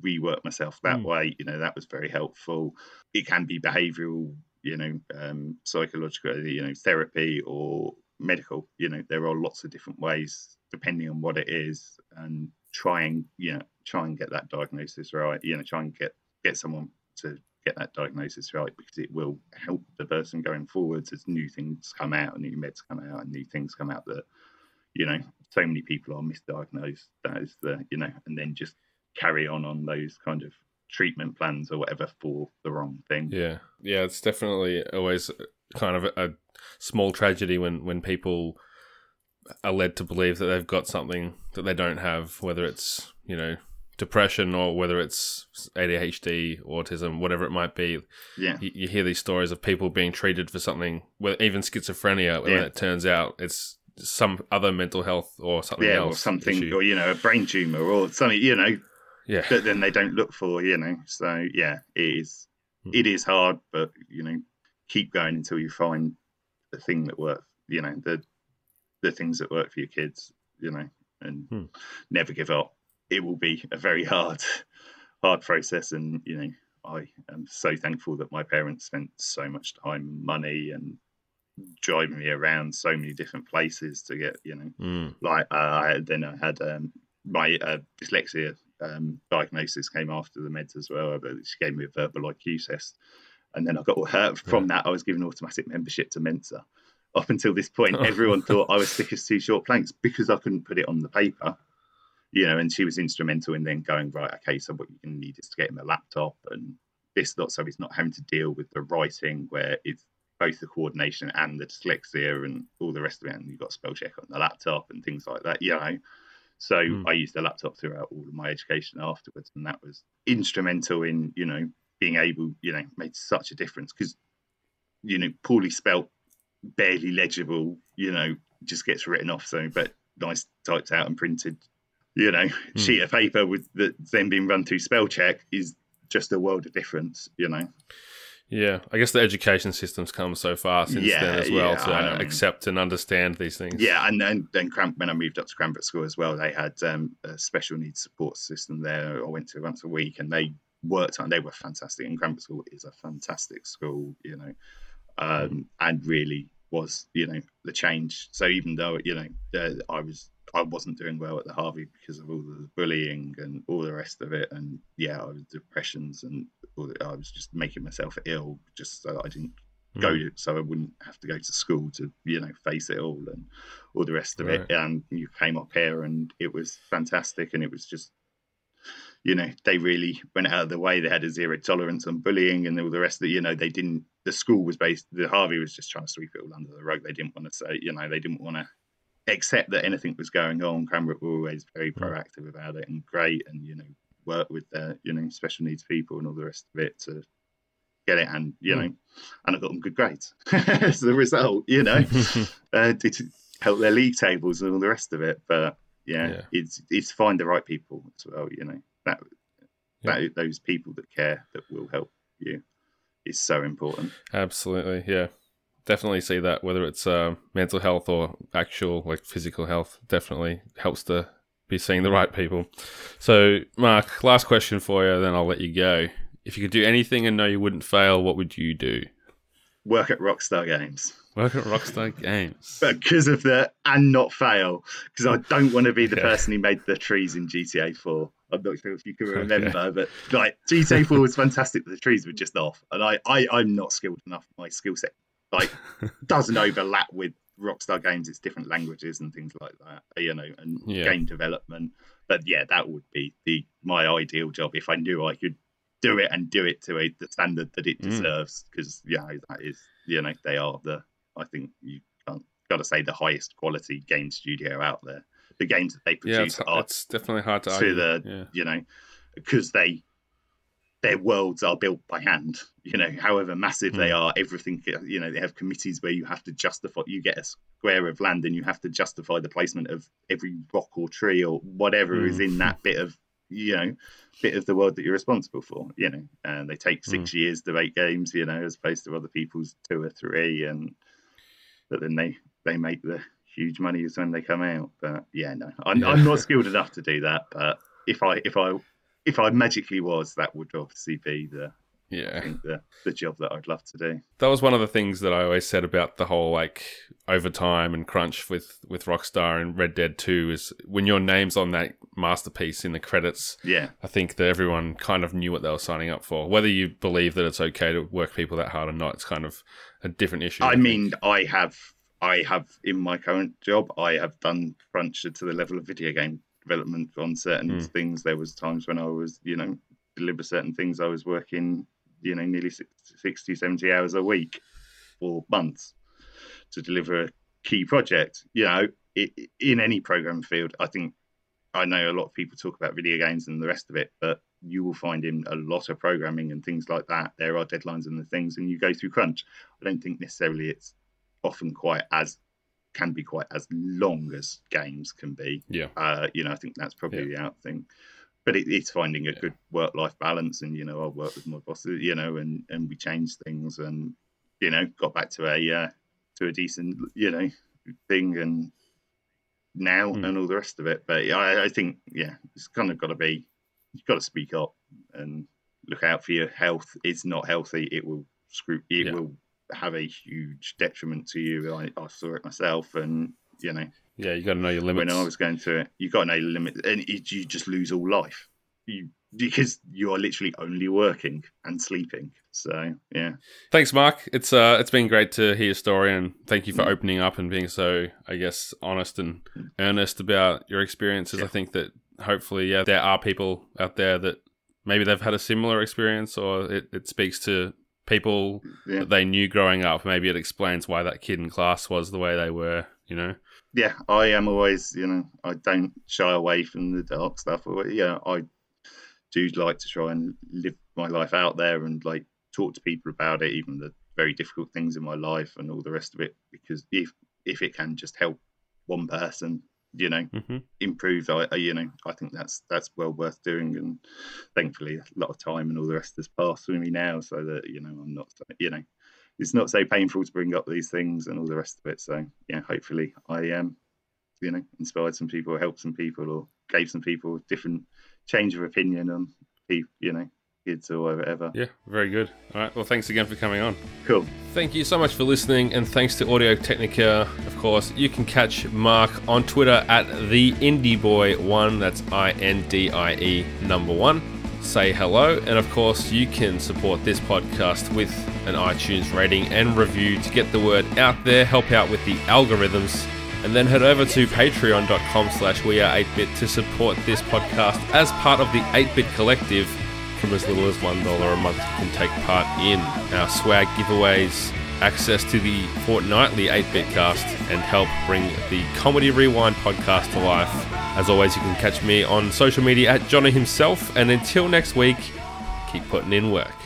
rework myself that Mm. way. You know that was very helpful. It can be behavioural you know, um, psychological, you know, therapy or medical. You know, there are lots of different ways depending on what it is, and try and you know try and get that diagnosis right. You know, try and get get someone to get that diagnosis right because it will help the person going forwards as new things come out, and new meds come out, and new things come out that you know so many people are misdiagnosed. That is the you know, and then just carry on on those kind of treatment plans or whatever for the wrong thing. Yeah, yeah, it's definitely always kind of a, a small tragedy when when people are led to believe that they've got something that they don't have, whether it's you know depression or whether it's ADHD, autism, whatever it might be. Yeah. You, you hear these stories of people being treated for something, well, even schizophrenia, when Yeah. it turns out it's some other mental health or something yeah, else. or something, issue. or you know, a brain tumor or something, you know, yeah, that then they don't look for, you know. So yeah, it is, Hmm. it is hard, but you know, keep going until you find the thing that works. You know, the the things that work for your kids. You know, and Hmm. never give up. It will be a very <laughs> hard, hard process, and you know, I am so thankful that my parents spent so much time, money, and driving me around so many different places to get, you know, Mm, like uh, I then I had um, my uh, dyslexia um, diagnosis came after the meds as well. But she gave me a verbal IQ test, and then I got uh, from that I was given automatic membership to Mensa. Up until this point, <laughs> everyone thought I was thick as two short planks because I couldn't put it on the paper. You know, and she was instrumental in then going right. Okay, so what you're going to need is to get him a laptop and this lot, so he's not having to deal with the writing where it's both the coordination and the dyslexia and all the rest of it. And you've got spell check on the laptop and things like that, you know. So Mm. I used the laptop throughout all of my education afterwards, and that was instrumental in, you know, being able, you know, made such a difference because, you know, poorly spelt, barely legible, you know, just gets written off. So, but nice typed out and printed, you know, sheet of paper with that's then being run through spell check is just a world of difference, you know. yeah. I guess the education system's come so far since Yeah, then as well yeah, to accept and understand these things. Yeah, and then then Cram- when I moved up to Cranbrook School as well, they had um, a special needs support system there. I went to once a week, and they worked on. They were fantastic. And Cranbrook School is a fantastic school, you know, um, and really was you know the change. So even though you know uh, I was I wasn't doing well at the Harvey because of all the bullying and all the rest of it, and yeah, I was depressions and all the, I was just making myself ill just so I didn't go Mm. to, so I wouldn't have to go to school to you know face it all and all the rest of it. And you came up here, and it was fantastic, and it was just you know they really went out of the way. They had a zero tolerance on bullying and all the rest of it. You know they didn't. The school was based. The Harvey was just trying to sweep it all under the rug. They didn't want to say you know they didn't want to accept that anything was going on. Cranbrook were always very proactive about it and great, and you know work with their you know special needs people and all the rest of it to get it and you Mm. know and I got them good grades <laughs> as the result you know <laughs> uh, did help their league tables and all the rest of it but yeah, Yeah. it's it's find the right people as well you know that, Yeah. those people that care that will help you is so important Absolutely, yeah. Definitely see that whether it's uh, mental health or actual like physical health, definitely helps to be seeing the right people. So, Mark, last question for you, then I'll let you go. If you could do anything and know you wouldn't fail, what would you do? Work at Rockstar Games. Work at Rockstar Games. <laughs> Because of the and not fail. Because I don't want to be the <laughs> Okay. person who made the trees in GTA 4. I'm not sure if you can <laughs> Okay. remember, but like GTA 4 was fantastic, but the trees were just off. And I, I I'm not skilled enough. My skill set like <laughs> doesn't overlap with Rockstar Games. It's different languages and things like that, you know, and Yeah. game development. But yeah, that would be the my ideal job if I knew I could do it and do it to a, the standard that it Mm. deserves. Because yeah, that is you know they are the I think you can't got to say the highest quality game studio out there. The games that they Yeah, produce it's, are it's definitely hard to to argue. the- yeah. you know because they their worlds are built by hand you know however massive they Mm. are everything you know they have committees where you have to justify you get a square of land and you have to justify the placement of every rock or tree or whatever is Mm. in that bit of you know bit of the world that you're responsible for you know and they take Hmm. six years to make games you know as opposed to other people's two or three and but then they they make the huge money is when they come out but yeah no i'm, Yeah. I'm not skilled enough to do that but if i if i if i magically was that would obviously be the Yeah. the the job that i'd love to do That was one of the things that I always said about the whole like overtime and crunch with with Rockstar and Red Dead 2 is when your name's on that masterpiece in the credits, yeah I think that everyone kind of knew what they were signing up for. Whether you believe that it's okay to work people that hard or not, it's kind of a different issue. i think. mean i have i have in my current job i have done crunch to the level of video game development on certain Mm. things. There was times when i was you know deliver certain things. I was working you know nearly 60 60 70 hours a week for months to deliver a key project. You know i in any program field i think i know a lot of people talk about video games and the rest of it but you will find in a lot of programming and things like that there are deadlines and the things and you go through crunch. I don't think necessarily it's often quite as can be quite as long as games can be Yeah. uh you know i think that's probably the out thing but it, it's finding a Yeah. good work life balance and you know i work with my bosses you know and and we change things and you know got back to a uh, to a decent you know thing and now Hmm. and all the rest of it but yeah, I, I think yeah it's kind of got to be you've got to speak up and look out for your health it's not healthy it will screw it Yeah. will have a huge detriment to you I, I saw it myself and you know Yeah, you got to know your limits. when I was going through it, you got no limit, and it, you just lose all life. You because you are literally only working and sleeping. So yeah, Thanks, Mark. It's uh, it's been great to hear your story, and thank you for Mm. opening up and being so, I guess, honest and earnest about your experiences. Yeah. I think that hopefully, yeah, there are people out there that maybe they've had a similar experience, or it, it speaks to people yeah, that they knew growing up. Maybe it explains why that kid in class was the way they were. You know, yeah. I am always, you know, I don't shy away from the dark stuff. Or yeah, I do like to try and live my life out there and like talk to people about it, even the very difficult things in my life and all the rest of it. Because if if it can just help one person, you know, hmm improve I, I you know i think that's that's well worth doing. And thankfully a lot of time and all the rest has passed with me now so that you know i'm not you know it's not so painful to bring up these things and all the rest of it. So yeah hopefully i um you know inspired some people helped some people or gave some people a different change of opinion on people you know kids or whatever uh, yeah, very good. All right, well, thanks again for coming on. cool Thank you so much for listening, and thanks to Audio Technica. Of course, you can catch Mark on Twitter at the Indie Boy One. That's I N D I E number one. Say hello, and of course, you can support this podcast with an iTunes rating and review to get the word out there, help out with the algorithms, and then head over to patreon.com slash we are 8bit to support this podcast as part of the 8-bit collective from as little as $1 a month can take part in our swag giveaways, access to the fortnightly 8-bit cast, and help bring the Comedy Rewind podcast to life. As always, you can catch me on social media at Johnny himself, and until next week, keep putting in work.